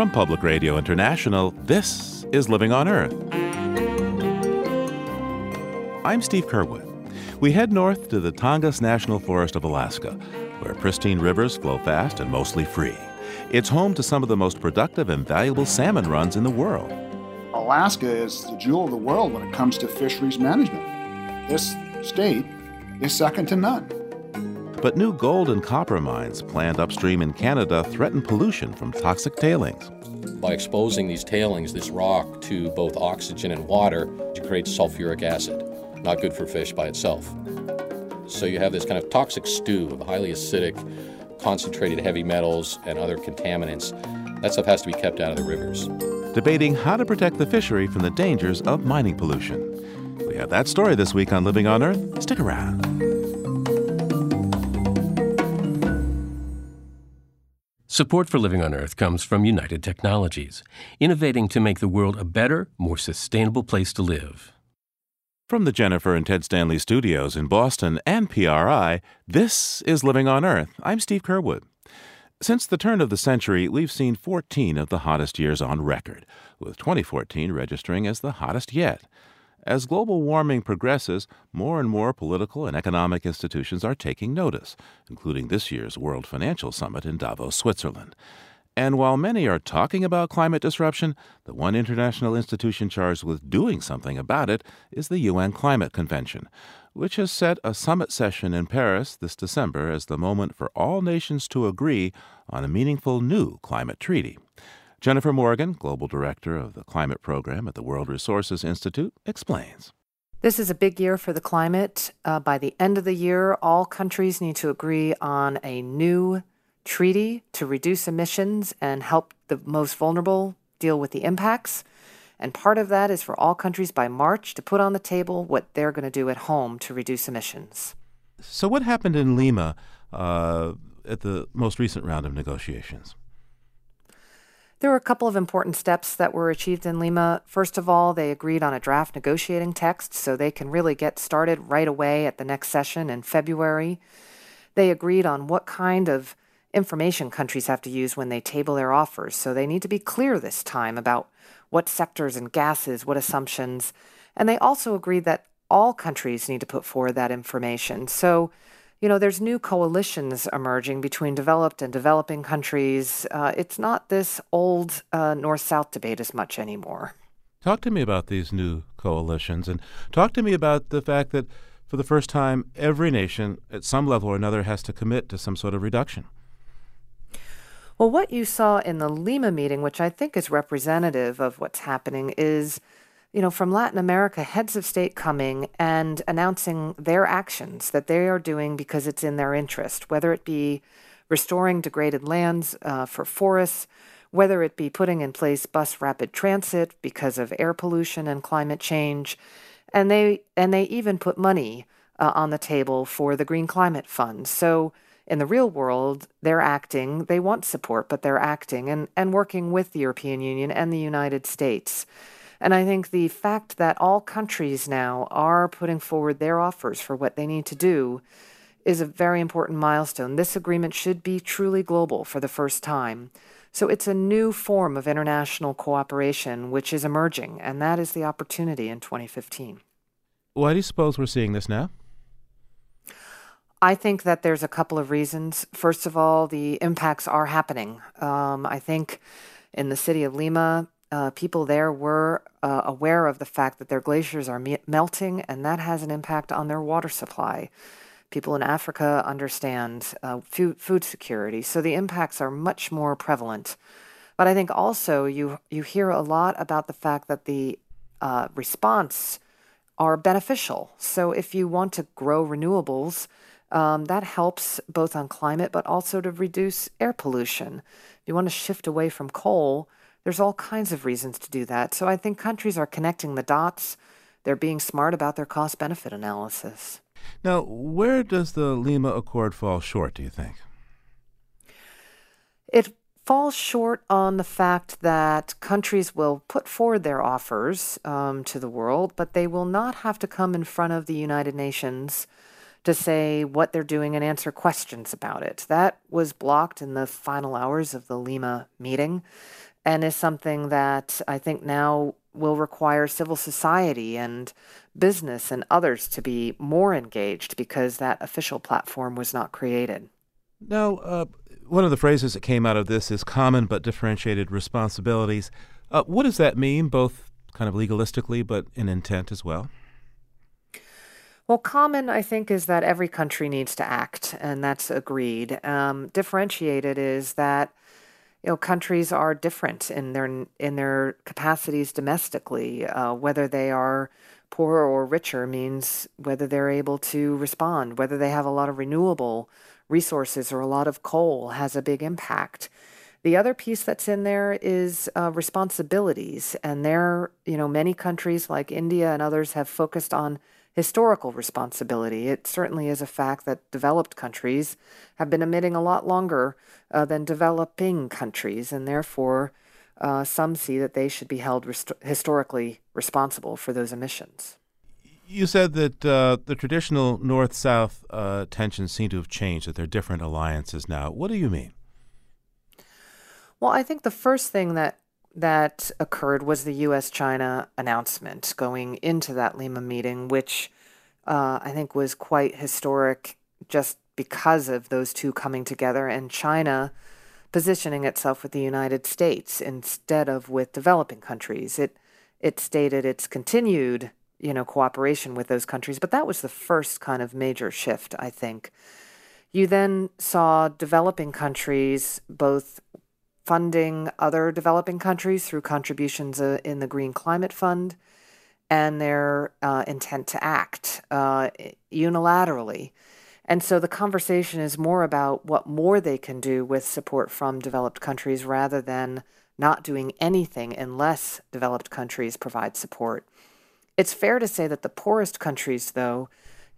From Public Radio International, this is Living on Earth. I'm Steve Curwood. We head north to the Tongass National Forest of Alaska, where pristine rivers flow fast and mostly free. It's home to some of the most productive and valuable salmon runs in the world. Alaska is the jewel of the world when it comes to fisheries management. This state is second to none. But new gold and copper mines planned upstream in Canada threaten pollution from toxic tailings. By exposing these tailings, this rock, to both oxygen and water, it creates sulfuric acid. Not good for fish by itself. So you have this kind of toxic stew of highly acidic, concentrated heavy metals and other contaminants. That stuff has to be kept out of the rivers. Debating how to protect the fishery from the dangers of mining pollution. We have that story this week on Living on Earth. Stick around. Support for Living on Earth comes from United Technologies, innovating to make the world a better, more sustainable place to live. From the Jennifer and Ted Stanley studios in Boston and PRI, this is Living on Earth. I'm Steve Curwood. Since the turn of the century, we've seen 14 of the hottest years on record, with 2014 registering as the hottest yet. As global warming progresses, more and more political and economic institutions are taking notice, including this year's World Financial Summit in Davos, Switzerland. And while many are talking about climate disruption, the one international institution charged with doing something about it is the UN Climate Convention, which has set a summit session in Paris this December as the moment for all nations to agree on a meaningful new climate treaty. Jennifer Morgan, Global Director of the Climate Program at the World Resources Institute, explains. This is a big year for the climate. Uh, by the end of the year, all countries need to agree on a new treaty to reduce emissions and help the most vulnerable deal with the impacts. And part of that is for all countries by March to put on the table what they're going to do at home to reduce emissions. So, what happened in Lima uh, at the most recent round of negotiations? There were a couple of important steps that were achieved in Lima. First of all, they agreed on a draft negotiating text so they can really get started right away at the next session in February. They agreed on what kind of information countries have to use when they table their offers, so they need to be clear this time about what sectors and gases, what assumptions. And they also agreed that all countries need to put forward that information. So you know, there's new coalitions emerging between developed and developing countries. Uh, it's not this old uh, north south debate as much anymore. Talk to me about these new coalitions and talk to me about the fact that for the first time, every nation at some level or another has to commit to some sort of reduction. Well, what you saw in the Lima meeting, which I think is representative of what's happening, is you know, from Latin America, heads of state coming and announcing their actions that they are doing because it's in their interest, whether it be restoring degraded lands uh, for forests, whether it be putting in place bus rapid transit because of air pollution and climate change, and they and they even put money uh, on the table for the Green Climate Fund. So in the real world, they're acting. They want support, but they're acting and and working with the European Union and the United States. And I think the fact that all countries now are putting forward their offers for what they need to do is a very important milestone. This agreement should be truly global for the first time. So it's a new form of international cooperation which is emerging, and that is the opportunity in 2015. Why do you suppose we're seeing this now? I think that there's a couple of reasons. First of all, the impacts are happening. Um, I think in the city of Lima, uh, people there were uh, aware of the fact that their glaciers are me- melting, and that has an impact on their water supply. People in Africa understand uh, food, food security, so the impacts are much more prevalent. But I think also you you hear a lot about the fact that the uh, response are beneficial. So if you want to grow renewables, um, that helps both on climate, but also to reduce air pollution. If you want to shift away from coal, there's all kinds of reasons to do that. So I think countries are connecting the dots. They're being smart about their cost benefit analysis. Now, where does the Lima Accord fall short, do you think? It falls short on the fact that countries will put forward their offers um, to the world, but they will not have to come in front of the United Nations to say what they're doing and answer questions about it. That was blocked in the final hours of the Lima meeting. And is something that I think now will require civil society and business and others to be more engaged because that official platform was not created. Now, uh, one of the phrases that came out of this is common but differentiated responsibilities. Uh, what does that mean, both kind of legalistically but in intent as well? Well, common, I think, is that every country needs to act, and that's agreed. Um, differentiated is that you know countries are different in their in their capacities domestically. Uh, whether they are poorer or richer means whether they're able to respond. Whether they have a lot of renewable resources or a lot of coal has a big impact. The other piece that's in there is uh, responsibilities, and there, you know, many countries like India and others have focused on historical responsibility. It certainly is a fact that developed countries have been emitting a lot longer uh, than developing countries, and therefore uh, some see that they should be held rest- historically responsible for those emissions. You said that uh, the traditional north south uh, tensions seem to have changed, that they're different alliances now. What do you mean? Well, I think the first thing that that occurred was the U.S. China announcement going into that Lima meeting, which uh, I think was quite historic just because of those two coming together and China positioning itself with the United States instead of with developing countries. It it stated its continued you know cooperation with those countries, but that was the first kind of major shift, I think. You then saw developing countries both funding other developing countries through contributions uh, in the Green Climate Fund and their uh, intent to act uh, unilaterally. And so the conversation is more about what more they can do with support from developed countries rather than not doing anything unless developed countries provide support. It's fair to say that the poorest countries, though,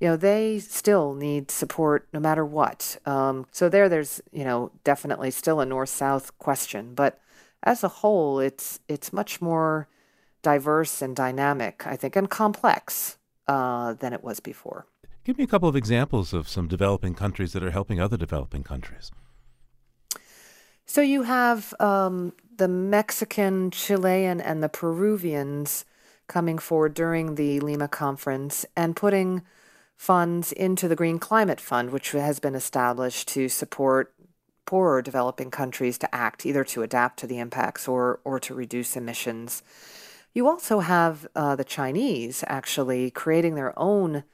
you know, they still need support no matter what. Um, so there, there's you know definitely still a north-south question, but as a whole, it's it's much more diverse and dynamic, I think, and complex uh, than it was before. Give me a couple of examples of some developing countries that are helping other developing countries. So you have um, the Mexican, Chilean, and the Peruvians coming forward during the Lima conference and putting funds into the Green Climate Fund, which has been established to support poorer developing countries to act either to adapt to the impacts or, or to reduce emissions. You also have uh, the Chinese actually creating their own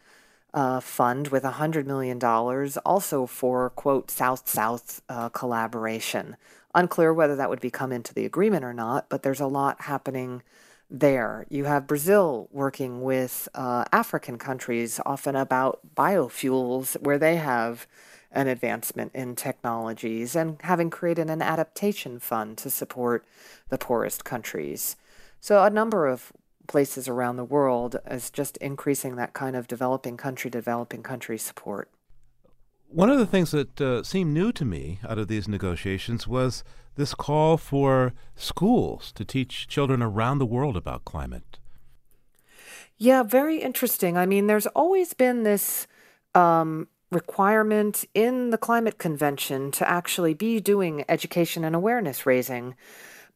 uh, fund with $100 million, also for, quote, South South uh, collaboration. Unclear whether that would become into the agreement or not, but there's a lot happening there. You have Brazil working with uh, African countries, often about biofuels, where they have an advancement in technologies, and having created an adaptation fund to support the poorest countries. So, a number of places around the world is just increasing that kind of developing country developing country support. One of the things that uh, seemed new to me out of these negotiations was this call for schools to teach children around the world about climate. Yeah, very interesting. I mean, there's always been this um, requirement in the climate convention to actually be doing education and awareness raising,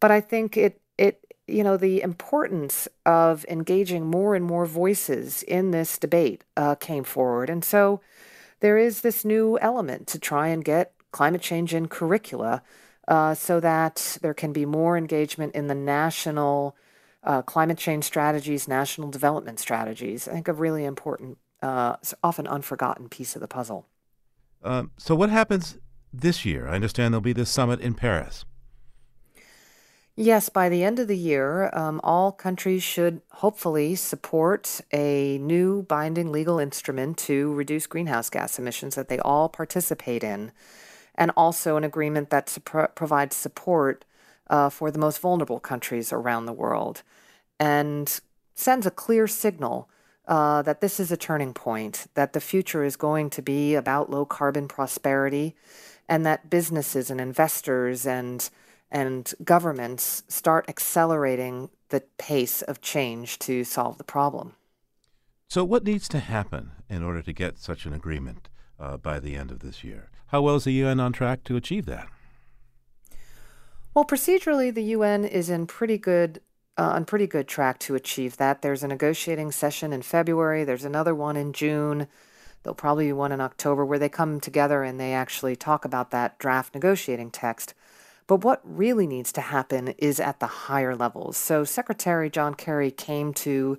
but I think it it you know the importance of engaging more and more voices in this debate uh, came forward, and so there is this new element to try and get climate change in curricula uh, so that there can be more engagement in the national uh, climate change strategies, national development strategies. I think a really important, uh, often unforgotten piece of the puzzle. Um, so, what happens this year? I understand there'll be this summit in Paris. Yes, by the end of the year, um, all countries should hopefully support a new binding legal instrument to reduce greenhouse gas emissions that they all participate in, and also an agreement that provides support uh, for the most vulnerable countries around the world and sends a clear signal uh, that this is a turning point, that the future is going to be about low carbon prosperity, and that businesses and investors and and governments start accelerating the pace of change to solve the problem. So, what needs to happen in order to get such an agreement uh, by the end of this year? How well is the UN on track to achieve that? Well, procedurally, the UN is in pretty good uh, on pretty good track to achieve that. There's a negotiating session in February. There's another one in June. There'll probably be one in October where they come together and they actually talk about that draft negotiating text. But what really needs to happen is at the higher levels. So Secretary John Kerry came to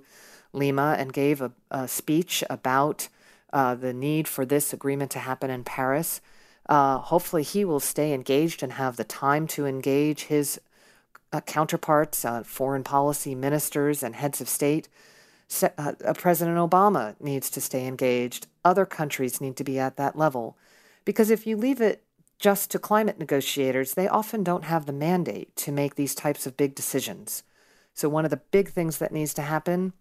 Lima and gave a, a speech about uh, the need for this agreement to happen in Paris. Uh, hopefully, he will stay engaged and have the time to engage his uh, counterparts, uh, foreign policy ministers, and heads of state. Se- uh, uh, President Obama needs to stay engaged. Other countries need to be at that level. Because if you leave it just to climate negotiators, they often don't have the mandate to make these types of big decisions. So, one of the big things that needs to happen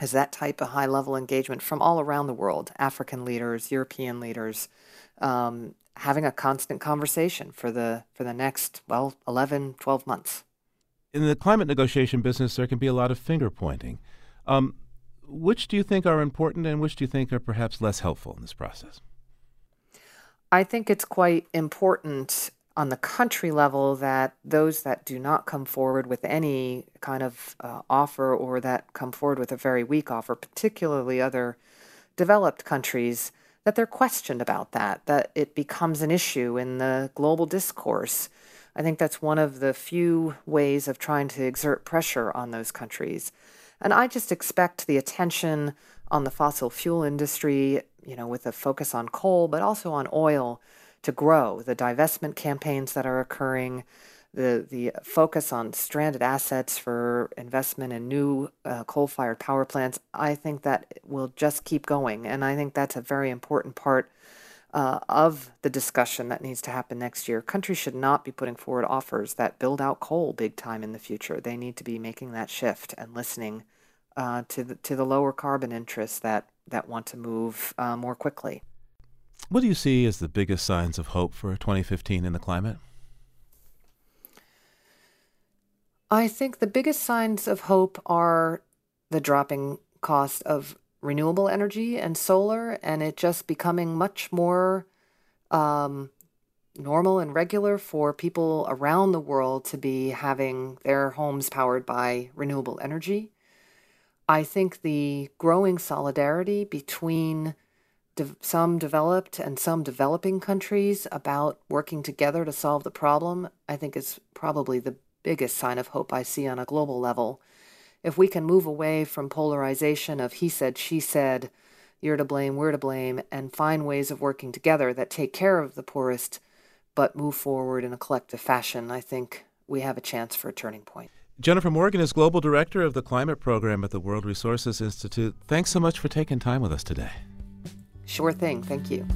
is that type of high level engagement from all around the world African leaders, European leaders, um, having a constant conversation for the for the next well 11 12 months. In the climate negotiation business there can be a lot of finger pointing. Um, which do you think are important and which do you think are perhaps less helpful in this process? I think it's quite important on the country level that those that do not come forward with any kind of uh, offer or that come forward with a very weak offer particularly other developed countries that they're questioned about that, that it becomes an issue in the global discourse. I think that's one of the few ways of trying to exert pressure on those countries. And I just expect the attention on the fossil fuel industry, you know, with a focus on coal, but also on oil to grow. The divestment campaigns that are occurring, the the focus on stranded assets for investment in new uh, coal-fired power plants, I think that will just keep going, and I think that's a very important part uh, of the discussion that needs to happen next year. Countries should not be putting forward offers that build out coal big time in the future. They need to be making that shift and listening uh, to the to the lower carbon interests that that want to move uh, more quickly. What do you see as the biggest signs of hope for 2015 in the climate? I think the biggest signs of hope are the dropping cost of renewable energy and solar, and it just becoming much more um, normal and regular for people around the world to be having their homes powered by renewable energy. I think the growing solidarity between de- some developed and some developing countries about working together to solve the problem, I think is probably the biggest sign of hope I see on a global level. If we can move away from polarization of he said, she said, you're to blame, we're to blame, and find ways of working together that take care of the poorest but move forward in a collective fashion, I think we have a chance for a turning point. Jennifer Morgan is Global Director of the Climate Program at the World Resources Institute. Thanks so much for taking time with us today. Sure thing. Thank you.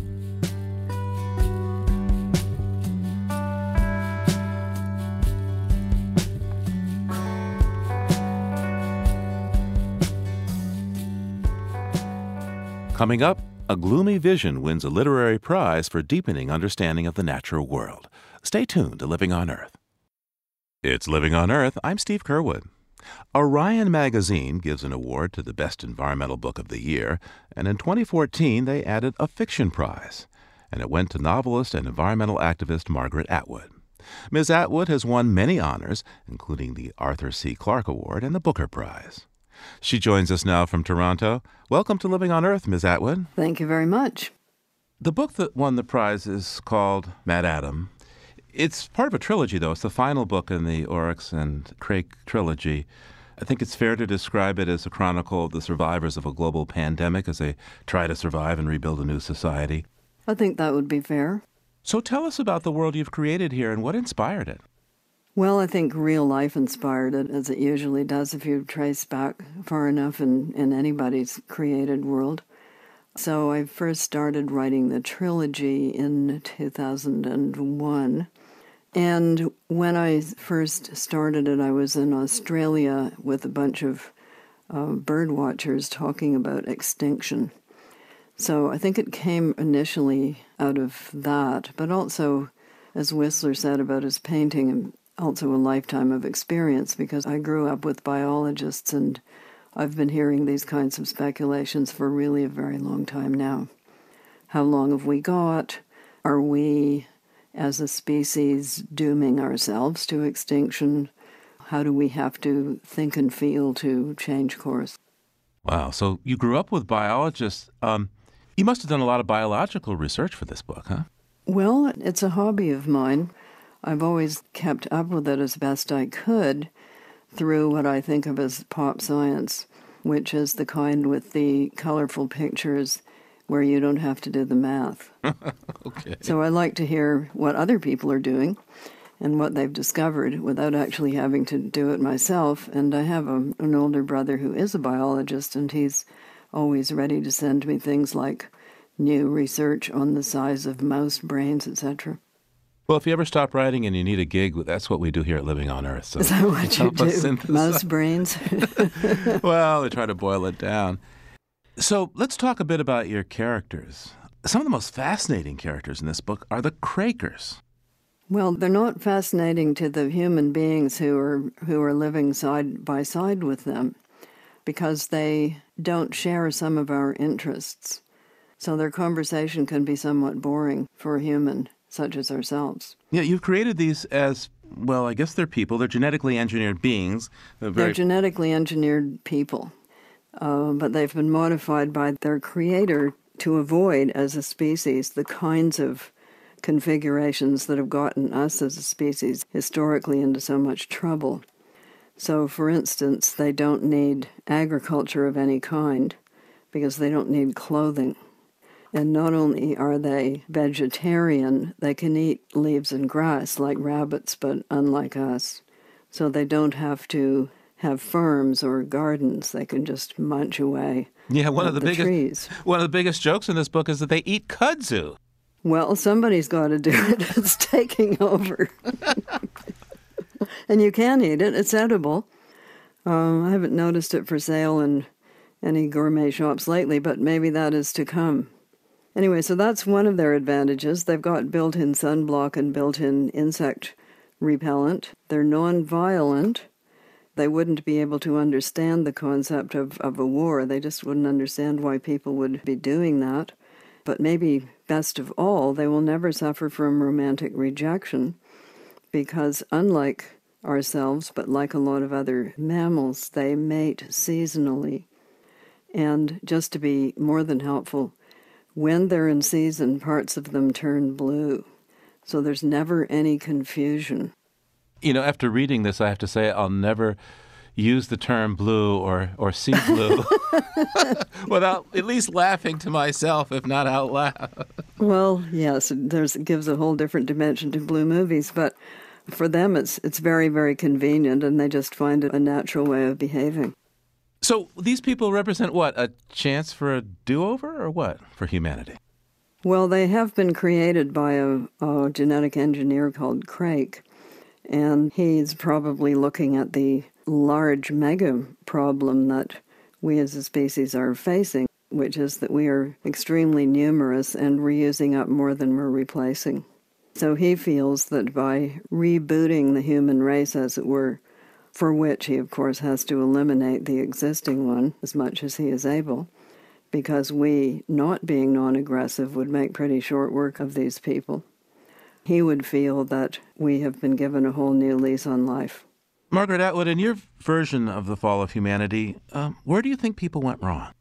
Coming up, a gloomy vision wins a literary prize for deepening understanding of the natural world. Stay tuned to Living on Earth. It's Living on Earth. I'm Steve Curwood. Orion Magazine gives an award to the best environmental book of the year, and in 2014 they added a fiction prize, and it went to novelist and environmental activist Margaret Atwood. Ms. Atwood has won many honors, including the Arthur C. Clarke Award and the Booker Prize. She joins us now from Toronto. Welcome to Living on Earth, Ms. Atwood. Thank you very much. The book that won the prize is called MaddAddam. It's part of a trilogy, though. It's the final book in the Oryx and Crake trilogy. I think it's fair to describe it as a chronicle of the survivors of a global pandemic as they try to survive and rebuild a new society. I think that would be fair. So tell us about the world you've created here and what inspired it. Well, I think real life inspired it, as it usually does if you trace back far enough in, in anybody's created world. So I first started writing the trilogy in 2001. And when I first started it, I was in Australia with a bunch of uh, bird watchers talking about extinction. So I think it came initially out of that, but also, as Whistler said about his painting, also a lifetime of experience because I grew up with biologists and I've been hearing these kinds of speculations for really a very long time now. How long have we got? Are we as a species dooming ourselves to extinction? How do we have to think and feel to change course? Wow. So you grew up with biologists. Um, you must have done a lot of biological research for this book, huh? Well, it's a hobby of mine. I've always kept up with it as best I could through what I think of as pop science, which is the kind with the colorful pictures where you don't have to do the math. okay. So I like to hear what other people are doing and what they've discovered without actually having to do it myself. And I have a, an older brother who is a biologist, and he's always ready to send me things like new research on the size of mouse brains, etc. Well, if you ever stop writing and you need a gig, that's what we do here at Living on Earth. So Is that what you do? Mouse brains? well, we try to boil it down. So let's talk a bit about your characters. Some of the most fascinating characters in this book are the Crakers. Well, they're not fascinating to the human beings who are who are living side by side with them because they don't share some of our interests. So their conversation can be somewhat boring for a human such as ourselves. Yeah, you've created these as well, I guess they're people. They're genetically engineered beings. They're, very... they're genetically engineered people, uh, but they've been modified by their creator to avoid, as a species, the kinds of configurations that have gotten us as a species historically into so much trouble. So, for instance, they don't need agriculture of any kind because they don't need clothing. And not only are they vegetarian, they can eat leaves and grass like rabbits, but unlike us. So they don't have to have farms or gardens. They can just munch away. Yeah, one of the, the biggest trees. one of the biggest jokes in this book is that they eat kudzu. Well, somebody's got to do it. it's taking over. and you can eat it. It's edible. Uh, I haven't noticed it for sale in any gourmet shops lately, but maybe that is to come. Anyway, so that's one of their advantages. They've got built in sunblock and built in insect repellent. They're non violent. They wouldn't be able to understand the concept of, of a war. They just wouldn't understand why people would be doing that. But maybe best of all, they will never suffer from romantic rejection because, unlike ourselves, but like a lot of other mammals, they mate seasonally. And just to be more than helpful, when they're in season, parts of them turn blue. So there's never any confusion. You know, after reading this, I have to say I'll never use the term blue or, or see blue without at least laughing to myself, if not out loud. well, yes, there's, it gives a whole different dimension to blue movies, but for them it's, it's very, very convenient and they just find it a natural way of behaving. So these people represent what? A chance for a do over or what for humanity? Well, they have been created by a, a, genetic engineer called Crake, and he's probably looking at the large mega problem that we as a species are facing, which is that we are extremely numerous and we're using up more than we're replacing. So he feels that by rebooting the human race, as it were, for which he, of course, has to eliminate the existing one as much as he is able, because we, not being non aggressive, would make pretty short work of these people. He would feel that we have been given a whole new lease on life. Margaret Atwood, in your version of The Fall of Humanity, um, where do you think people went wrong?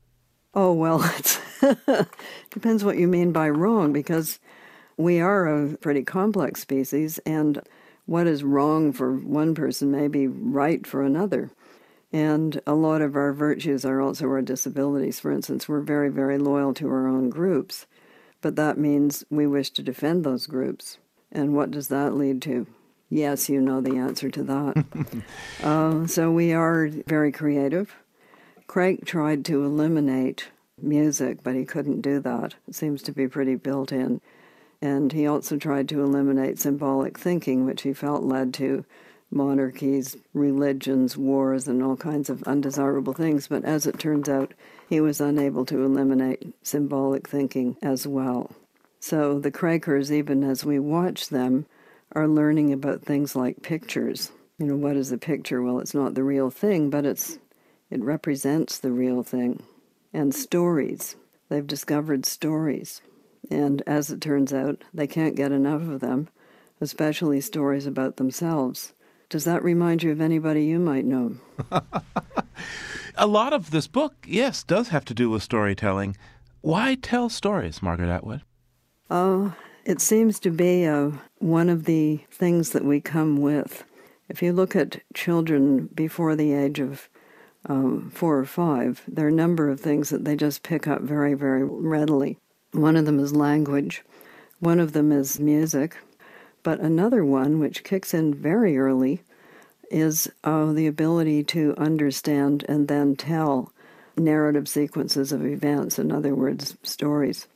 Oh, well, it depends what you mean by wrong, because we are a pretty complex species, and what is wrong for one person may be right for another. And a lot of our virtues are also our disabilities. For instance, we're very, very loyal to our own groups, but that means we wish to defend those groups. And what does that lead to? Yes, you know the answer to that. uh, so we are very creative. Crake tried to eliminate music, but he couldn't do that. It seems to be pretty built in. And he also tried to eliminate symbolic thinking, which he felt led to monarchies, religions, wars, and all kinds of undesirable things. But as it turns out, he was unable to eliminate symbolic thinking as well. So the Crakers, even as we watch them, are learning about things like pictures. You know, what is a picture? Well, it's not the real thing, but it's it represents the real thing. And stories. They've discovered stories. And as it turns out, they can't get enough of them. especially stories about themselves. Does that remind you of anybody you might know? a lot of this book, yes, does have to do with storytelling. Why tell stories, Margaret Atwood? Oh, it seems to be uh, one of the things that we come with. If you look at children before the age of um, four or five, there are a number of things that they just pick up very, very readily. One of them is language, one of them is music, but another one, which kicks in very early, is uh, the ability to understand and then tell narrative sequences of events, in other words, stories.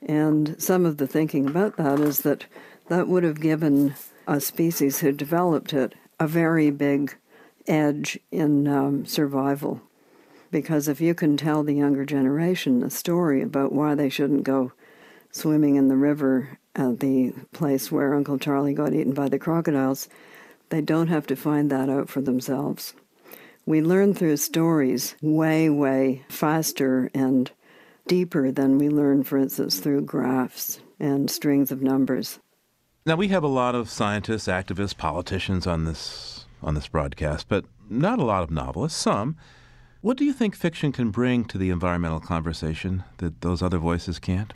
And some of the thinking about that is that that would have given a species who developed it a very big edge in um, survival. Because if you can tell the younger generation a story about why they shouldn't go swimming in the river at the place where Uncle Charlie got eaten by the crocodiles, they don't have to find that out for themselves. We learn through stories way, way faster and deeper than we learn, for instance, through graphs and strings of numbers. Now we have a lot of scientists, activists, politicians on this on this broadcast, but not a lot of novelists. Some. What do you think fiction can bring to the environmental conversation that those other voices can't?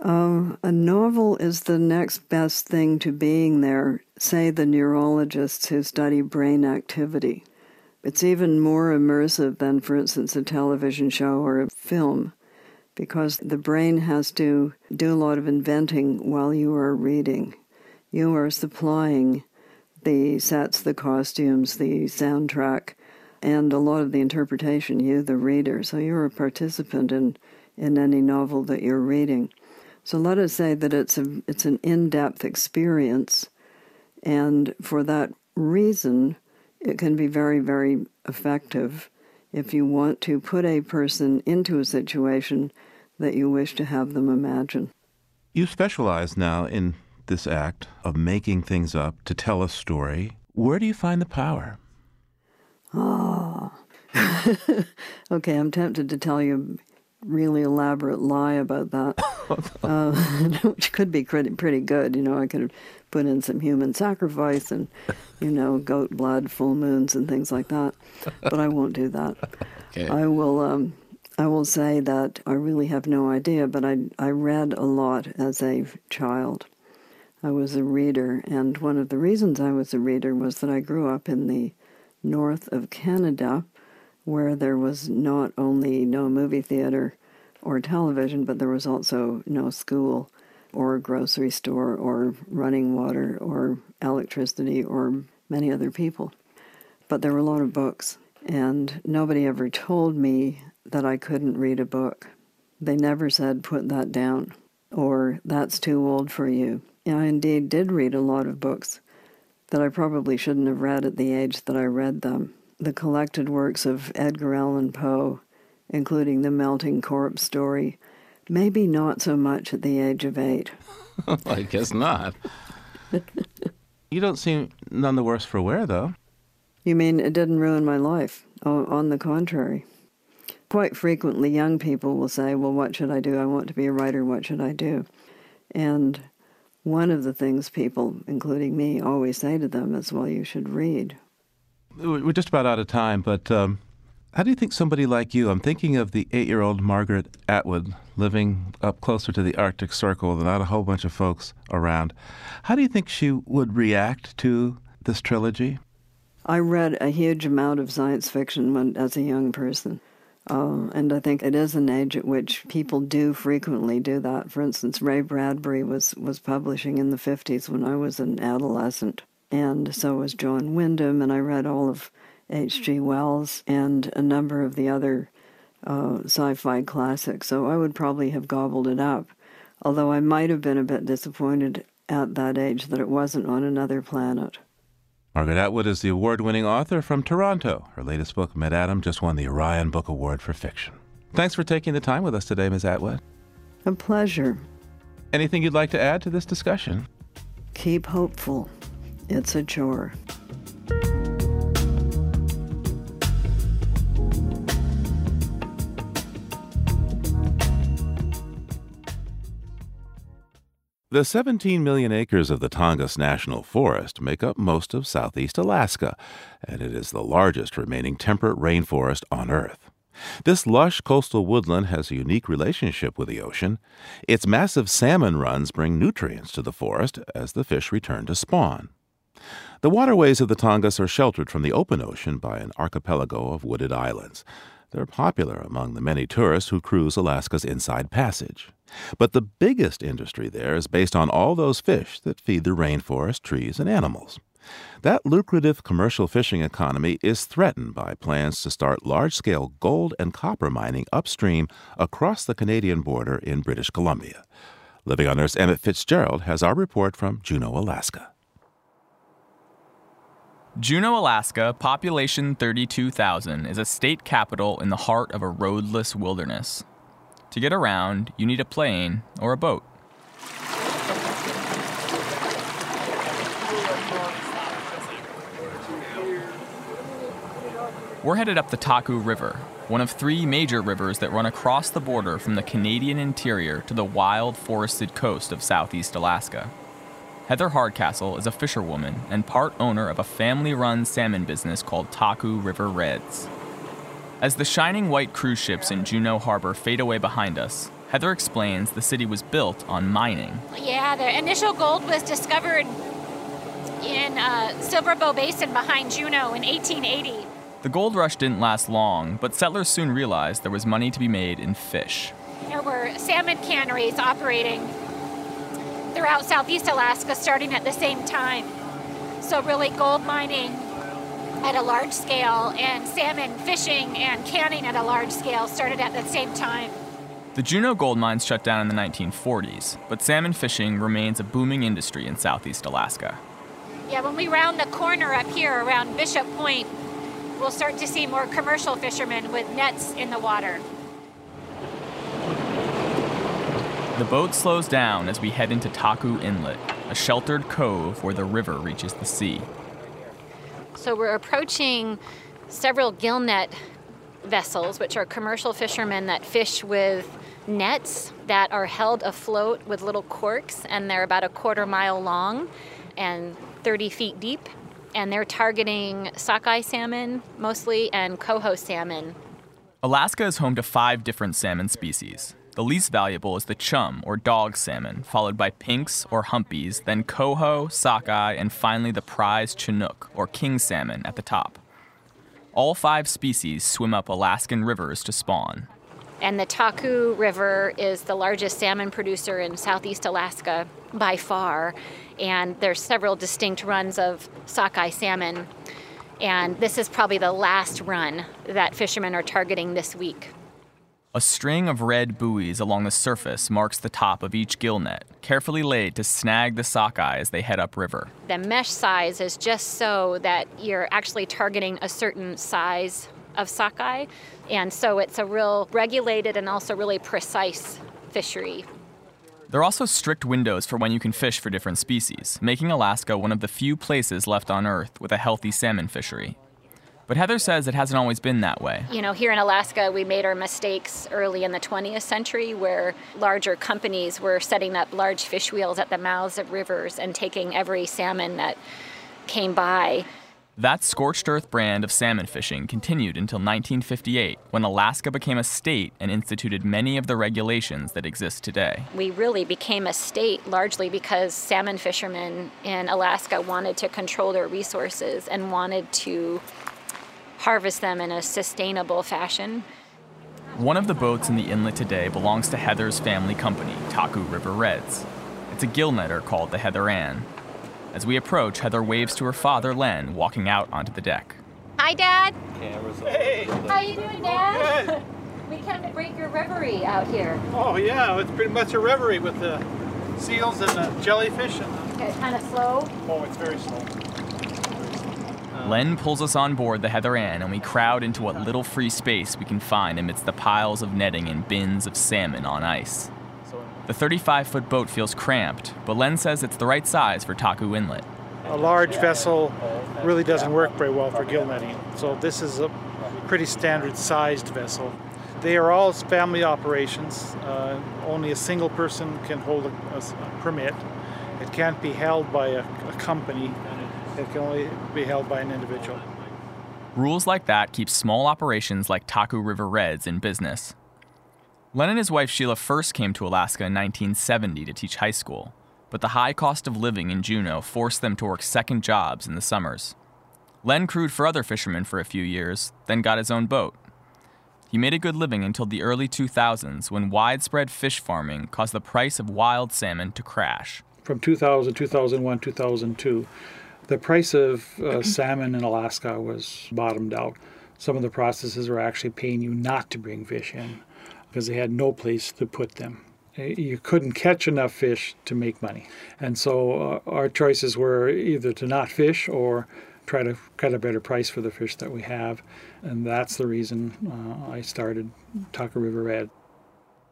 Uh, a novel is the next best thing to being there, say the neurologists who study brain activity. It's even more immersive than, for instance, a television show or a film, because the brain has to do a lot of inventing while you are reading. You are supplying the sets, the costumes, the soundtrack, and a lot of the interpretation, you, the reader. So you're a participant in, in any novel that you're reading. So let us say that it's a it's an in-depth experience, and for that reason, it can be very very effective if you want to put a person into a situation that you wish to have them imagine. You specialize now in this act of making things up to tell a story. Where do you find the power? Oh. okay, I'm tempted to tell you a really elaborate lie about that, uh, which could be pretty pretty good. You know, I could put in some human sacrifice and you know goat blood, full moons, and things like that. But I won't do that. Okay. I will. Um, I will say that I really have no idea, but I I read a lot as a child. I was a reader, and one of the reasons I was a reader was that I grew up in the north of Canada where there was not only no movie theater or television, but there was also no school or grocery store or running water or electricity or many other people. But there were a lot of books, and nobody ever told me that I couldn't read a book. They never said, put that down, or that's too old for you. I indeed did read a lot of books that I probably shouldn't have read at the age that I read them the collected works of Edgar Allan Poe, including the Melting Corpse story, maybe not so much at the age of eight. I guess not. you don't seem none the worse for wear, though. You mean it didn't ruin my life? Oh, on the contrary. Quite frequently, young people will say, Well, what should I do? I want to be a writer. What should I do? And one of the things people, including me, always say to them is, Well, you should read we're just about out of time, but um, how do you think somebody like you, I'm thinking of the eight year old Margaret Atwood living up closer to the Arctic Circle, than not a whole bunch of folks around. How do you think she would react to this trilogy? I read a huge amount of science fiction when, as a young person. Uh, and I think it is an age at which people do frequently do that. For instance, Ray Bradbury was, was publishing in the 50s when I was an adolescent and so was John Wyndham, and I read all of H.G. Wells and a number of the other uh, sci fi classics, so I would probably have gobbled it up. Although I might have been a bit disappointed at that age that it wasn't on another planet. Margaret Atwood is the award winning author from Toronto. Her latest book, MaddAddam, just won the Orion Book Award for Fiction. Thanks for taking the time with us today, Ms. Atwood. A pleasure. Anything you'd like to add to this discussion? Keep hopeful. It's a chore. The 17 million acres of the Tongass National Forest make up most of southeast Alaska, and it is the largest remaining temperate rainforest on Earth. This lush coastal woodland has a unique relationship with the ocean. Its massive salmon runs bring nutrients to the forest as the fish return to spawn. The waterways of the Tongass are sheltered from the open ocean by an archipelago of wooded islands. They're popular among the many tourists who cruise Alaska's Inside Passage. But the biggest industry there is based on all those fish that feed the rainforest, trees, and animals. That lucrative commercial fishing economy is threatened by plans to start large scale gold and copper mining upstream across the Canadian border in British Columbia. Living on Earth's Emmett Fitzgerald has our report from Juneau, Alaska. Juneau, Alaska, population 32,000, is a state capital in the heart of a roadless wilderness. To get around, you need a plane or a boat. We're headed up the Taku River, one of three major rivers that run across the border from the Canadian interior to the wild forested coast of southeast Alaska. Heather Hardcastle is a fisherwoman and part owner of a family run salmon business called Taku River Reds. As the shining white cruise ships in Juneau Harbor fade away behind us, Heather explains the city was built on mining. Yeah, the initial gold was discovered in uh, Silverbow Basin behind Juneau in 1880. The gold rush didn't last long, but settlers soon realized there was money to be made in fish. There were salmon canneries operating throughout southeast Alaska starting at the same time. So, really, gold mining at a large scale and salmon fishing and canning at a large scale started at the same time. The Juneau gold mines shut down in the 1940s, but salmon fishing remains a booming industry in southeast Alaska. Yeah, when we round the corner up here around Bishop Point, we'll start to see more commercial fishermen with nets in the water. The boat slows down as we head into Taku Inlet, a sheltered cove where the river reaches the sea. So we're approaching several gillnet vessels, which are commercial fishermen that fish with nets that are held afloat with little corks, and they're about a quarter mile long and 30 feet deep. And they're targeting sockeye salmon mostly and coho salmon. Alaska is home to five different salmon species. The least valuable is the chum, or dog salmon, followed by pinks, or humpies, then coho, sockeye, and finally the prize chinook, or king salmon, at the top. All five species swim up Alaskan rivers to spawn. And the Taku River is the largest salmon producer in southeast Alaska by far. And there's several distinct runs of sockeye salmon. And this is probably the last run that fishermen are targeting this week. A string of red buoys along the surface marks the top of each gill net, carefully laid to snag the sockeye as they head upriver. The mesh size is just so that you're actually targeting a certain size of sockeye, and so it's a real regulated and also really precise fishery. There are also strict windows for when you can fish for different species, making Alaska one of the few places left on Earth with a healthy salmon fishery. But Heather says it hasn't always been that way. You know, here in Alaska, we made our mistakes early in the 20th century where larger companies were setting up large fish wheels at the mouths of rivers and taking every salmon that came by. That scorched earth brand of salmon fishing continued until 1958, when Alaska became a state and instituted many of the regulations that exist today. We really became a state largely because salmon fishermen in Alaska wanted to control their resources and wanted to harvest them in a sustainable fashion. One of the boats in the inlet today belongs to Heather's family company, Taku River Reds. It's a gill netter called the Heather Ann. As we approach, Heather waves to her father, Len, walking out onto the deck. Hi, Dad. Cameras Hey. How you doing, Dad? Good. We came to break your reverie out here. Oh yeah, it's pretty much a reverie with the seals and the jellyfish and the. Okay, kind of slow. Oh, it's very slow. Len pulls us on board the Heather Ann, and we crowd into what little free space we can find amidst the piles of netting and bins of salmon on ice. The 35 foot boat feels cramped, but Len says it's the right size for Taku Inlet. A large vessel really doesn't work very well for gill netting, so this is a pretty standard sized vessel. They are all family operations. Uh, only a single person can hold a, a, permit. It can't be held by a, a company. It can only be held by an individual. Rules like that keep small operations like Taku River Reds in business. Len and his wife Sheila first came to Alaska in 1970 to teach high school, but the high cost of living in Juneau forced them to work second jobs in the summers. Len crewed for other fishermen for a few years, then got his own boat. He made a good living until the early 2000s when widespread fish farming caused the price of wild salmon to crash. From 2000, 2001, 2002, the price of uh, salmon in Alaska was bottomed out. Some of the processors were actually paying you not to bring fish in because they had no place to put them. You couldn't catch enough fish to make money. And so uh, our choices were either to not fish or try to cut a better price for the fish that we have. And that's the reason uh, I started Taku River Red.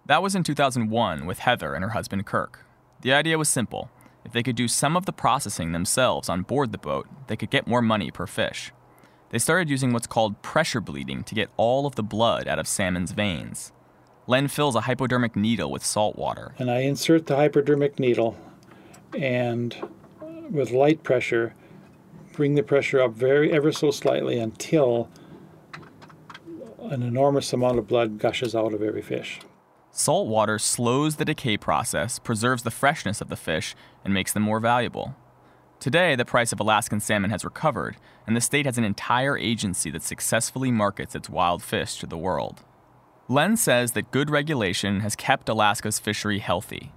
That was in 2001 with Heather and her husband Kirk. The idea was simple. If they could do some of the processing themselves on board the boat, they could get more money per fish. They started using what's called pressure bleeding to get all of the blood out of salmon's veins. Len fills a hypodermic needle with salt water. And I insert the hypodermic needle and with light pressure, bring the pressure up very ever so slightly until an enormous amount of blood gushes out of every fish. Salt water slows the decay process, preserves the freshness of the fish, and makes them more valuable. Today, the price of Alaskan salmon has recovered, and the state has an entire agency that successfully markets its wild fish to the world. Len says that good regulation has kept Alaska's fishery healthy,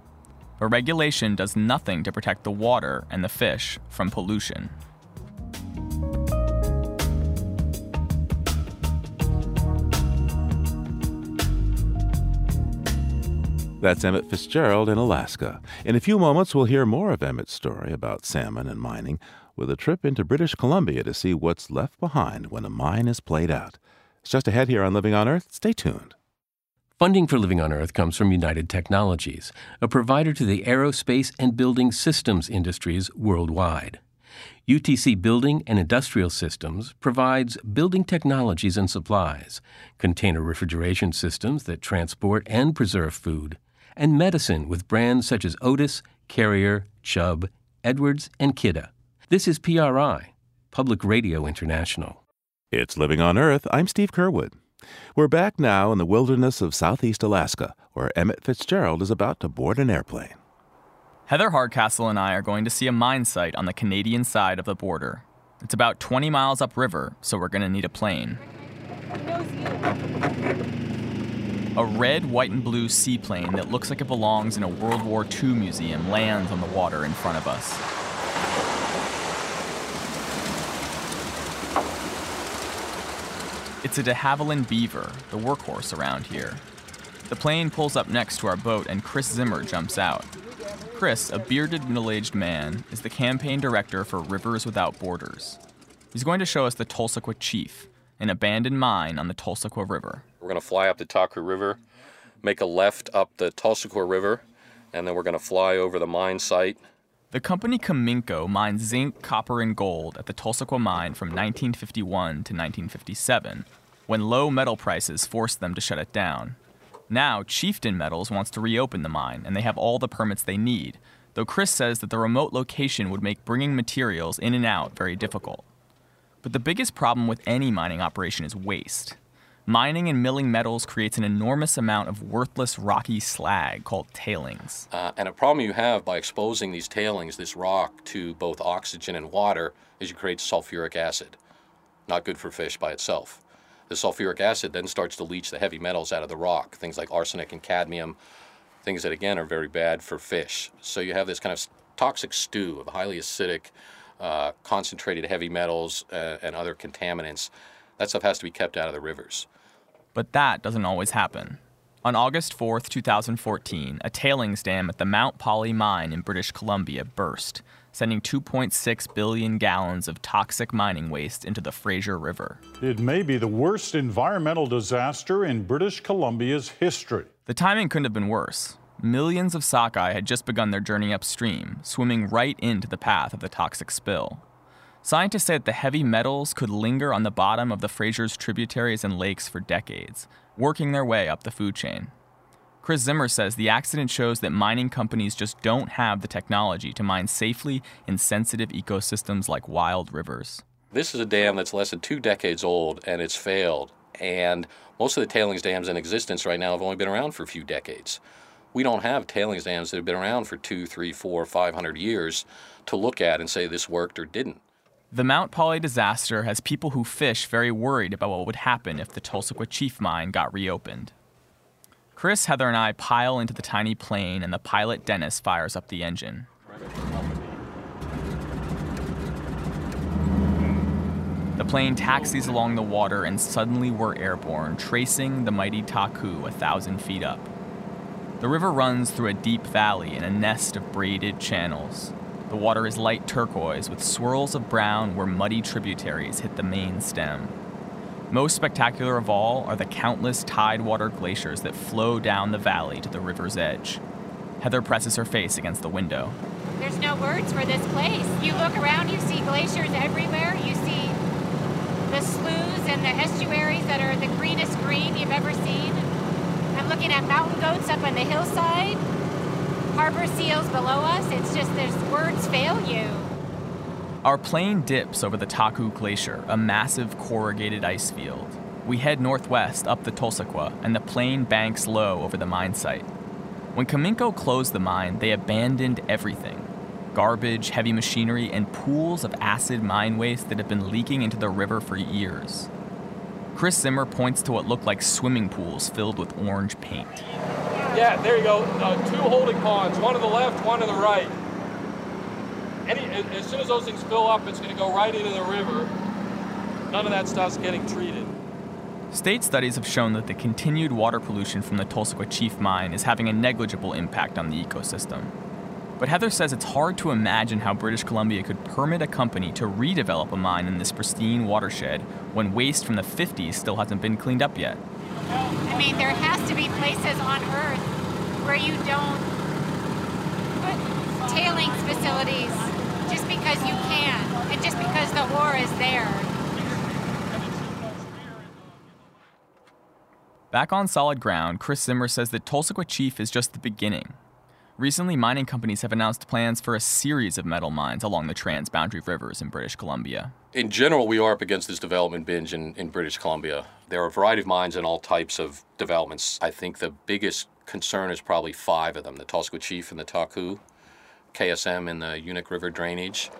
but regulation does nothing to protect the water and the fish from pollution. That's Emmett Fitzgerald in Alaska. In a few moments, we'll hear more of Emmett's story about salmon and mining with a trip into British Columbia to see what's left behind when a mine is played out. It's just ahead here on Living on Earth. Stay tuned. Funding for Living on Earth comes from United Technologies, a provider to the aerospace and building systems industries worldwide. UTC Building and Industrial Systems provides building technologies and supplies, container refrigeration systems that transport and preserve food, and medicine with brands such as Otis, Carrier, Chubb, Edwards, and Kidde. This is PRI, Public Radio International. It's Living on Earth. I'm Steve Curwood. We're back now in the wilderness of southeast Alaska, where Emmett Fitzgerald is about to board an airplane. Heather Hardcastle and I are going to see a mine site on the Canadian side of the border. It's about 20 miles upriver, so we're going to need a plane. A red, white, and blue seaplane that looks like it belongs in a World War II museum lands on the water in front of us. It's a de Havilland Beaver, the workhorse around here. The plane pulls up next to our boat and Chris Zimmer jumps out. Chris, a bearded middle aged man, is the campaign director for Rivers Without Borders. He's going to show us the Tulsequah Chief, an abandoned mine on the Tulsequah River. We're going to fly up the Taku River, make a left up the Tulsequah River, and then we're going to fly over the mine site. The company Cominco mined zinc, copper, and gold at the Tulsequah mine from 1951 to 1957, when low metal prices forced them to shut it down. Now, Chieftain Metals wants to reopen the mine, and they have all the permits they need, though Chris says that the remote location would make bringing materials in and out very difficult. But the biggest problem with any mining operation is waste. Mining and milling metals creates an enormous amount of worthless rocky slag called tailings. Uh, and a problem you have by exposing these tailings, this rock, to both oxygen and water is you create sulfuric acid. Not good for fish by itself. The sulfuric acid then starts to leach the heavy metals out of the rock, things like arsenic and cadmium, things that again are very bad for fish. So you have this kind of toxic stew of highly acidic, uh, concentrated heavy metals uh, and other contaminants. That stuff has to be kept out of the rivers. But that doesn't always happen. On August 4, 2014, a tailings dam at the Mount Polley mine in British Columbia burst, sending 2.6 billion gallons of toxic mining waste into the Fraser River. It may be the worst environmental disaster in British Columbia's history. The timing couldn't have been worse. Millions of sockeye had just begun their journey upstream, swimming right into the path of the toxic spill. Scientists that the heavy metals could linger on the bottom of the Fraser's tributaries and lakes for decades, working their way up the food chain. Chris Zimmer says the accident shows that mining companies just don't have the technology to mine safely in sensitive ecosystems like wild rivers. This is a dam that's less than two decades old and it's failed. And most of the tailings dams in existence right now have only been around for a few decades. We don't have tailings dams that have been around for two, three, four, five hundred years to look at and say this worked or didn't. The Mount Polley disaster has people who fish very worried about what would happen if the Tulsequah Chief mine got reopened. Chris, Heather, and I pile into the tiny plane, and the pilot Dennis fires up the engine. The plane taxis along the water, and suddenly we're airborne, tracing the mighty Taku a thousand feet up. The river runs through a deep valley in a nest of braided channels. The water is light turquoise with swirls of brown where muddy tributaries hit the main stem. Most spectacular of all are the countless tidewater glaciers that flow down the valley to the river's edge. Heather presses her face against the window. There's no words for this place. You look around, you see glaciers everywhere. You see the sloughs and the estuaries that are the greenest green you've ever seen. I'm looking at mountain goats up on the hillside, harbor seals below us. It's just, there's words fail you. Our plane dips over the Taku Glacier, a massive corrugated ice field. We head northwest up the Tulsequah, and the plane banks low over the mine site. When Cominco closed the mine, they abandoned everything garbage, heavy machinery, and pools of acid mine waste that have been leaking into the river for years. Chris Zimmer points to what looked like swimming pools filled with orange paint. Yeah, there you go. Uh, two holding ponds, one to the left, one to the right any, as soon as those things fill up, it's going to go right into the river. None of that stuff's getting treated. State studies have shown that the continued water pollution from the Tulsequah Chief mine is having a negligible impact on the ecosystem. But Heather says it's hard to imagine how British Columbia could permit a company to redevelop a mine in this pristine watershed when waste from the 50s still hasn't been cleaned up yet. I mean, there has to be places on Earth where you don't put tailings facilities just because you can and just because the ore is there. Back on solid ground, Chris Zimmer says that Tulsequah Chief is just the beginning. Recently, mining companies have announced plans for a series of metal mines along the transboundary rivers in British Columbia. In general, we are up against this development binge in, in British Columbia. There are a variety of mines and all types of developments. I think the biggest concern is probably five of them the Tulsequah Chief and the Taku. KSM in the Unuk River drainage,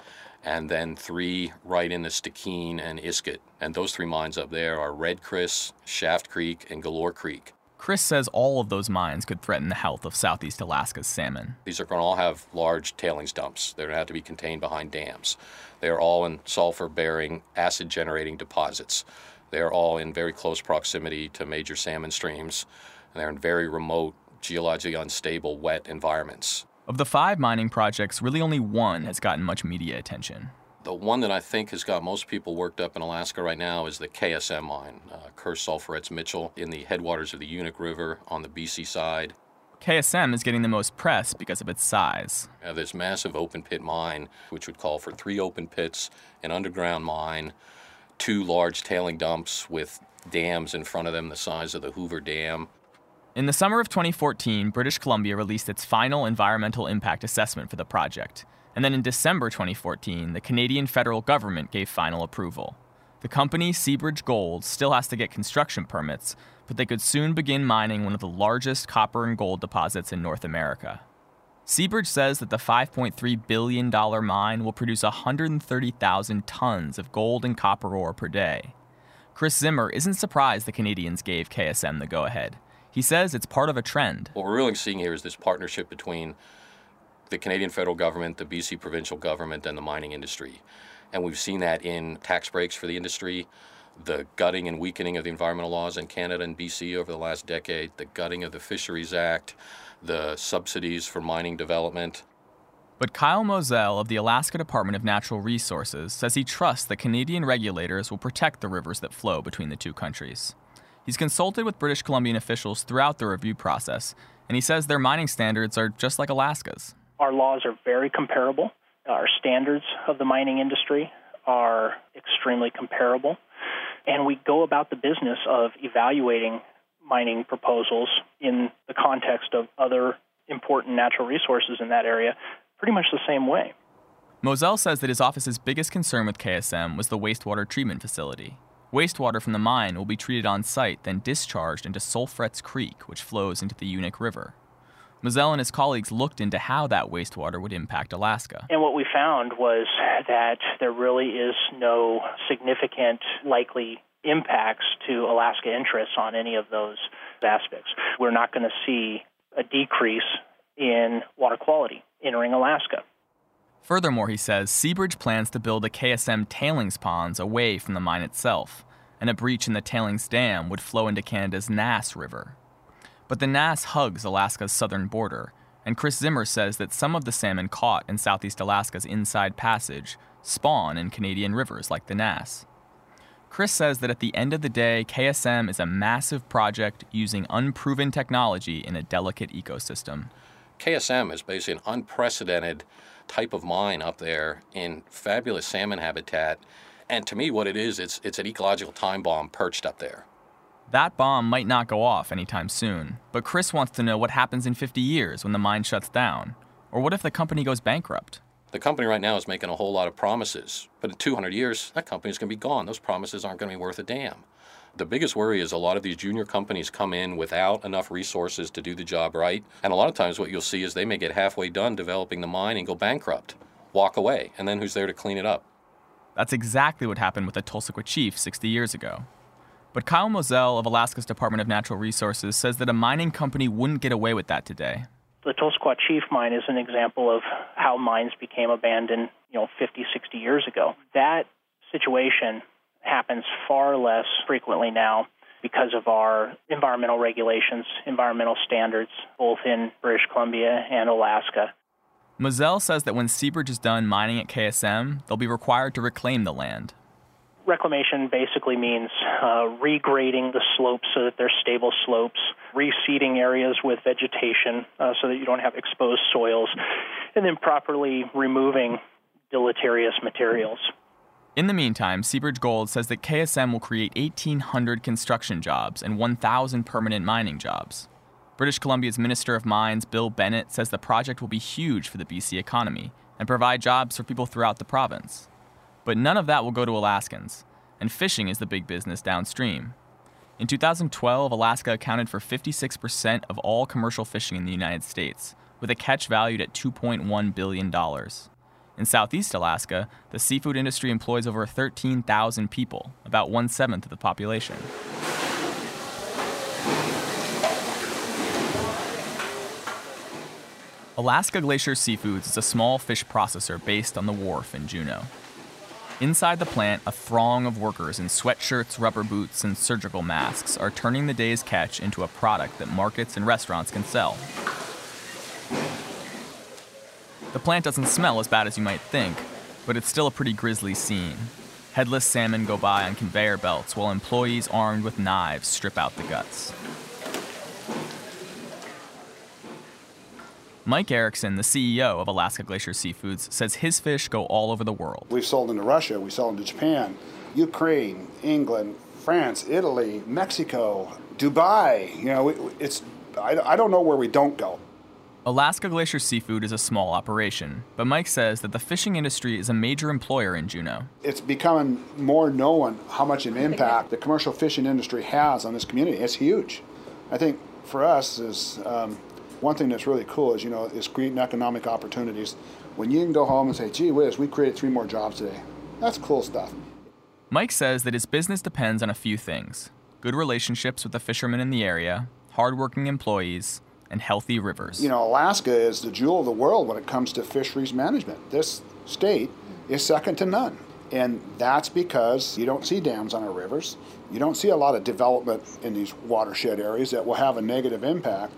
and then three right in the Stikine and Iskut. And those three mines up there are Red Chris, Shaft Creek, and Galore Creek. Chris says all of those mines could threaten the health of southeast Alaska's salmon. These are going to all have large tailings dumps. They're going to have to be contained behind dams. They are all in sulfur bearing, acid generating deposits. They are all in very close proximity to major salmon streams, and they're in very remote, geologically unstable, wet environments. Of the five mining projects, really only one has gotten much media attention. The one that I think has got most people worked up in Alaska right now is the KSM mine, uh, Kerr Sulphurets Mitchell, in the headwaters of the Unuk River on the BC side. KSM is getting the most press because of its size. Uh, this massive open pit mine, which would call for three open pits, an underground mine, two large tailing dumps with dams in front of them the size of the Hoover Dam, in the summer of 2014, British Columbia released its final environmental impact assessment for the project. And then in December 2014, the Canadian federal government gave final approval. The company, Seabridge Gold, still has to get construction permits, but they could soon begin mining one of the largest copper and gold deposits in North America. Seabridge says that the $5.3 billion mine will produce 130,000 tons of gold and copper ore per day. Chris Zimmer isn't surprised the Canadians gave KSM the go ahead. He says it's part of a trend. What we're really seeing here is this partnership between the Canadian federal government, the BC provincial government, and the mining industry. And we've seen that in tax breaks for the industry, the gutting and weakening of the environmental laws in Canada and BC over the last decade, the gutting of the Fisheries Act, the subsidies for mining development. But Kyle Moselle of the Alaska Department of Natural Resources says he trusts that Canadian regulators will protect the rivers that flow between the two countries. He's consulted with British Columbian officials throughout the review process, and he says their mining standards are just like Alaska's. Our laws are very comparable. Uh, our standards of the mining industry are extremely comparable. And we go about the business of evaluating mining proposals in the context of other important natural resources in that area pretty much the same way. Moselle says that his office's biggest concern with KSM was the wastewater treatment facility. Wastewater from the mine will be treated on site, then discharged into Sulphurets Creek, which flows into the Unuk River. Moselle and his colleagues looked into how that wastewater would impact Alaska. And what we found was that there really is no significant likely impacts to Alaska interests on any of those aspects. We're not going to see a decrease in water quality entering Alaska. Furthermore, he says Seabridge plans to build a KSM tailings ponds away from the mine itself, and a breach in the tailings dam would flow into Canada's Nass River. But the Nass hugs Alaska's southern border, and Chris Zimmer says that some of the salmon caught in southeast Alaska's Inside Passage spawn in Canadian rivers like the Nass. Chris says that at the end of the day, KSM is a massive project using unproven technology in a delicate ecosystem. KSM is basically an unprecedented type of mine up there in fabulous salmon habitat. And to me, what it is, it's, it's an ecological time bomb perched up there. That bomb might not go off anytime soon, but Chris wants to know what happens in 50 years when the mine shuts down. Or what if the company goes bankrupt? The company right now is making a whole lot of promises, but in 200 years, that company's going to be gone. Those promises aren't going to be worth a damn. The biggest worry is a lot of these junior companies come in without enough resources to do the job right. And a lot of times, what you'll see is they may get halfway done developing the mine and go bankrupt, walk away, and then who's there to clean it up? That's exactly what happened with the Tulsequah Chief 60 years ago. But Kyle Moselle of Alaska's Department of Natural Resources says that a mining company wouldn't get away with that today. The Tulsequah Chief mine is an example of how mines became abandoned, you know, 50, 60 years ago. That situation happens far less frequently now because of our environmental regulations, environmental standards, both in British Columbia and Alaska. Moselle says that when Seabridge is done mining at KSM, they'll be required to reclaim the land. Reclamation basically means uh, regrading the slopes so that they're stable slopes, reseeding areas with vegetation uh, so that you don't have exposed soils, and then properly removing deleterious materials. In the meantime, Seabridge Gold says that KSM will create 1,800 construction jobs and 1,000 permanent mining jobs. British Columbia's Minister of Mines, Bill Bennett, says the project will be huge for the BC economy and provide jobs for people throughout the province. But none of that will go to Alaskans, and fishing is the big business downstream. In 2012, Alaska accounted for 56% of all commercial fishing in the United States, with a catch valued at $2.1 billion. In southeast Alaska, the seafood industry employs over 13,000 people, about one seventh of the population. Alaska Glacier Seafoods is a small fish processor based on the wharf in Juneau. Inside the plant, a throng of workers in sweatshirts, rubber boots, and surgical masks are turning the day's catch into a product that markets and restaurants can sell. The plant doesn't smell as bad as you might think, but it's still a pretty grisly scene. Headless salmon go by on conveyor belts while employees armed with knives strip out the guts. Mike Erickson, the CEO of Alaska Glacier Seafoods, says his fish go all over the world. We've sold into Russia, we sell into Japan, Ukraine, England, France, Italy, Mexico, Dubai. You know, it's I, I don't know where we don't go. Alaska Glacier Seafood is a small operation, but Mike says that the fishing industry is a major employer in Juneau. It's becoming more known how much an impact the commercial fishing industry has on this community. It's huge. I think for us is um, one thing that's really cool is you know is creating economic opportunities. When you can go home and say, "Gee whiz, we created three more jobs today," that's cool stuff. Mike says that his business depends on a few things: good relationships with the fishermen in the area, hardworking employees and healthy rivers. You know, Alaska is the jewel of the world when it comes to fisheries management. This state is second to none. And that's because you don't see dams on our rivers. You don't see a lot of development in these watershed areas that will have a negative impact.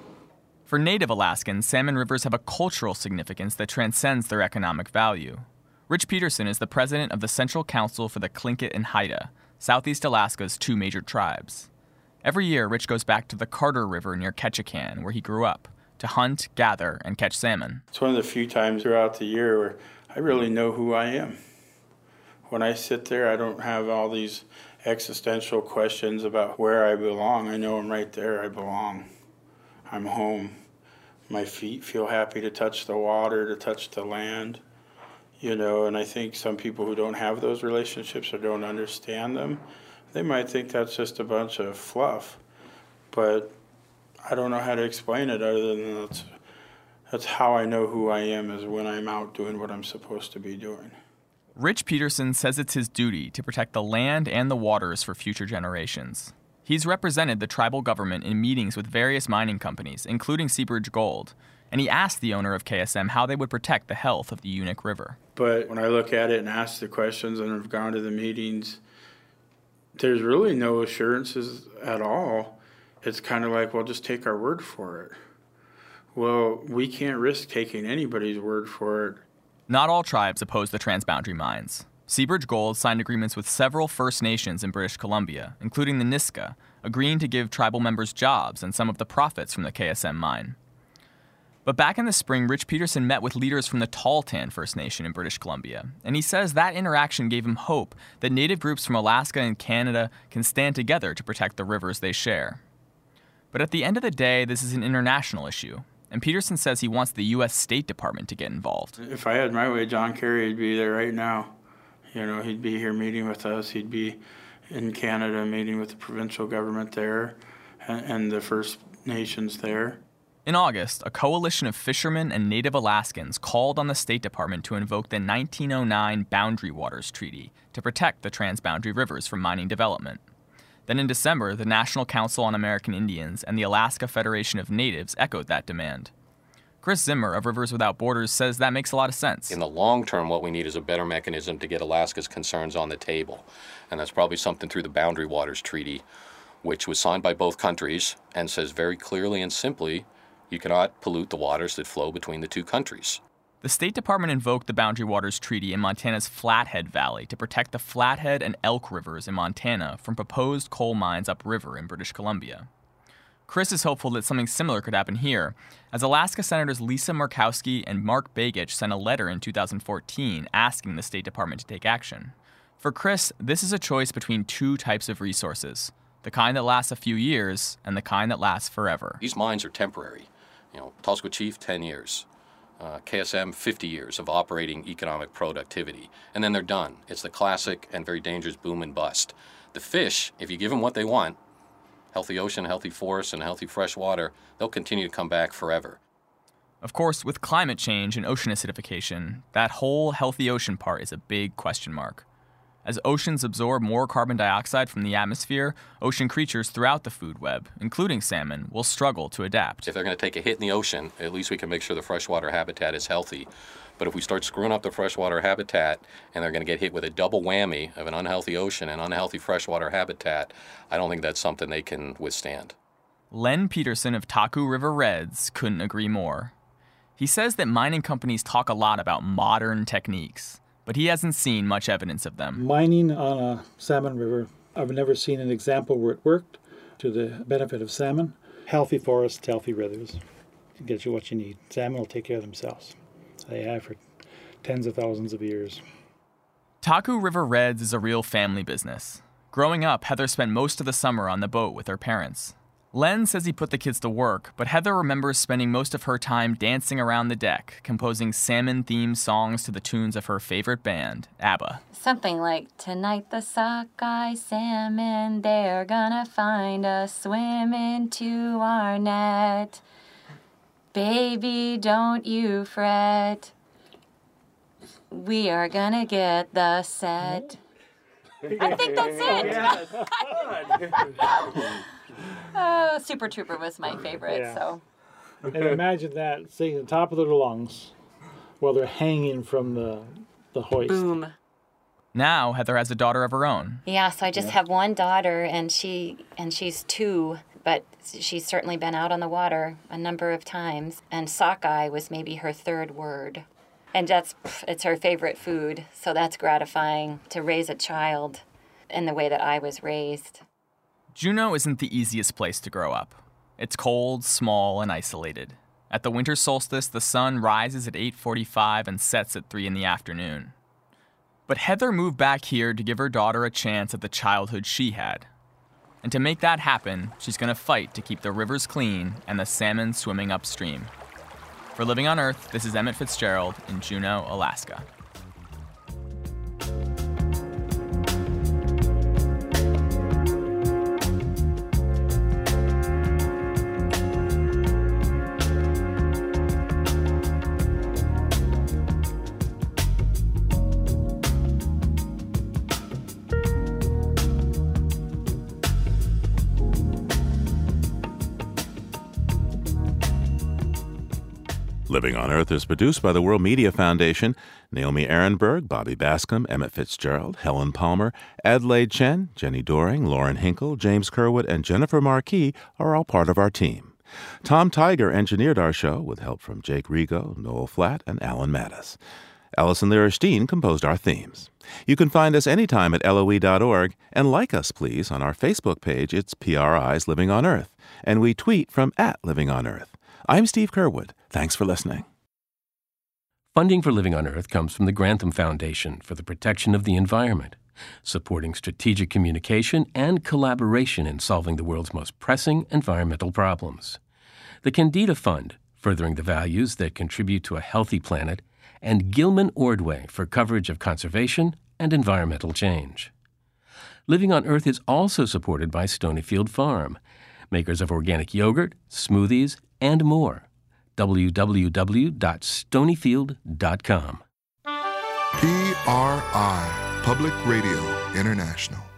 For native Alaskans, salmon rivers have a cultural significance that transcends their economic value. Rich Peterson is the president of the Central Council for the Tlingit and Haida, Southeast Alaska's two major tribes. Every year, Rich goes back to the Carter River near Ketchikan, where he grew up, to hunt, gather, and catch salmon. It's one of the few times throughout the year where I really know who I am. When I sit there, I don't have all these existential questions about where I belong. I know I'm right there. I belong. I'm home. My feet feel happy to touch the water, to touch the land. You know, and I think some people who don't have those relationships or don't understand them, they might think that's just a bunch of fluff. But I don't know how to explain it other than that's, that's how I know who I am is when I'm out doing what I'm supposed to be doing. Rich Peterson says it's his duty to protect the land and the waters for future generations. He's represented the tribal government in meetings with various mining companies, including Seabridge Gold, and he asked the owner of KSM how they would protect the health of the Unuk River. But when I look at it and ask the questions and have gone to the meetings, there's really no assurances at all. It's kind of like, well, just take our word for it. Well, we can't risk taking anybody's word for it not all tribes oppose the transboundary mines. Seabridge Gold signed agreements with several First Nations in British Columbia, including the Nisga'a, agreeing to give tribal members jobs and some of the profits from the KSM mine. But back in the spring, Rich Peterson met with leaders from the Tahltan First Nation in British Columbia, and he says that interaction gave him hope that Native groups from Alaska and Canada can stand together to protect the rivers they share. But at the end of the day, this is an international issue, and Peterson says he wants the U.S. State Department to get involved. If I had my way, John Kerry would be there right now. You know, he'd be here meeting with us. He'd be in Canada meeting with the provincial government there and, and the First Nations there. In August, a coalition of fishermen and Native Alaskans called on the State Department to invoke the 1909 Boundary Waters Treaty to protect the transboundary rivers from mining development. Then in December, the National Council on American Indians and the Alaska Federation of Natives echoed that demand. Chris Zimmer of Rivers Without Borders says that makes a lot of sense. In the long term, what we need is a better mechanism to get Alaska's concerns on the table. And that's probably something through the Boundary Waters Treaty, which was signed by both countries and says very clearly and simply you cannot pollute the waters that flow between the two countries. The State Department invoked the Boundary Waters Treaty in Montana's Flathead Valley to protect the Flathead and Elk rivers in Montana from proposed coal mines upriver in British Columbia. Chris is hopeful that something similar could happen here, as Alaska Senators Lisa Murkowski and Mark Begich sent a letter in 2014 asking the State Department to take action. For Chris, this is a choice between two types of resources the kind that lasts a few years and the kind that lasts forever. These mines are temporary. You know, Tulsequah Chief, 10 years uh, KSM 50 years of operating economic productivity, and then they're done. It's the classic and very dangerous boom and bust. The fish, if you give them what they want, healthy ocean, healthy forests, and healthy fresh water, they'll continue to come back forever. Of course, with climate change and ocean acidification, that whole healthy ocean part is a big question mark. As oceans absorb more carbon dioxide from the atmosphere, ocean creatures throughout the food web, including salmon, will struggle to adapt. If they're going to take a hit in the ocean, at least we can make sure the freshwater habitat is healthy. But if we start screwing up the freshwater habitat and they're going to get hit with a double whammy of an unhealthy ocean and unhealthy freshwater habitat, I don't think that's something they can withstand. Len Peterson of Taku River Reds couldn't agree more. He says that mining companies talk a lot about modern techniques, but he hasn't seen much evidence of them. Mining on a salmon river, I've never seen an example where it worked to the benefit of salmon. Healthy forests, healthy rivers, get you what you need. Salmon will take care of themselves. They have for tens of thousands of years. Taku River Reds is a real family business. Growing up, Heather spent most of the summer on the boat with her parents. Len says he put the kids to work, but Heather remembers spending most of her time dancing around the deck, composing salmon themed songs to the tunes of her favorite band, ABBA. Something like Tonight the sockeye salmon, they're gonna find us swimming to our net. Baby, don't you fret. We are gonna get the set. I think that's it. Uh, Super Trooper was my favorite. Yeah. So. And imagine that singing the top of their lungs while they're hanging from the the hoist. Boom. Now Heather has a daughter of her own. Yeah, so I just yeah. have one daughter, and she and she's two, but she's certainly been out on the water a number of times. And sockeye was maybe her third word, and that's it's her favorite food. So that's gratifying to raise a child in the way that I was raised. Juneau isn't the easiest place to grow up. It's cold, small, and isolated. At the winter solstice, the sun rises at 8:45 and sets at 3 in the afternoon. But Heather moved back here to give her daughter a chance at the childhood she had. And to make that happen, she's going to fight to keep the rivers clean and the salmon swimming upstream. For Living on Earth, this is Emmett Fitzgerald in Juneau, Alaska. Living on Earth is produced by the World Media Foundation. Naomi Arenberg, Bobby Bascom, Emmett Fitzgerald, Helen Palmer, Adelaide Chen, Jenni Doering, Lauren Hinkle, James Curwood, and Jennifer Marquis are all part of our team. Tom Tiger engineered our show with help from Jake Rigo, Noel Flatt, and Alan Mattis. Allison Lirish composed our themes. You can find us anytime at loe.org and like us, please, on our Facebook page. It's PRI's Living on Earth, and we tweet from at Living on Earth. I'm Steve Curwood. Thanks for listening. Funding for Living on Earth comes from the Grantham Foundation for the Protection of the Environment, supporting strategic communication and collaboration in solving the world's most pressing environmental problems. The Kendeda Fund, furthering the values that contribute to a healthy planet, and Gilman Ordway for coverage of conservation and environmental change. Living on Earth is also supported by Stonyfield Farm, makers of organic yogurt, smoothies, and more. www.stonyfield.com. PRI, Public Radio International.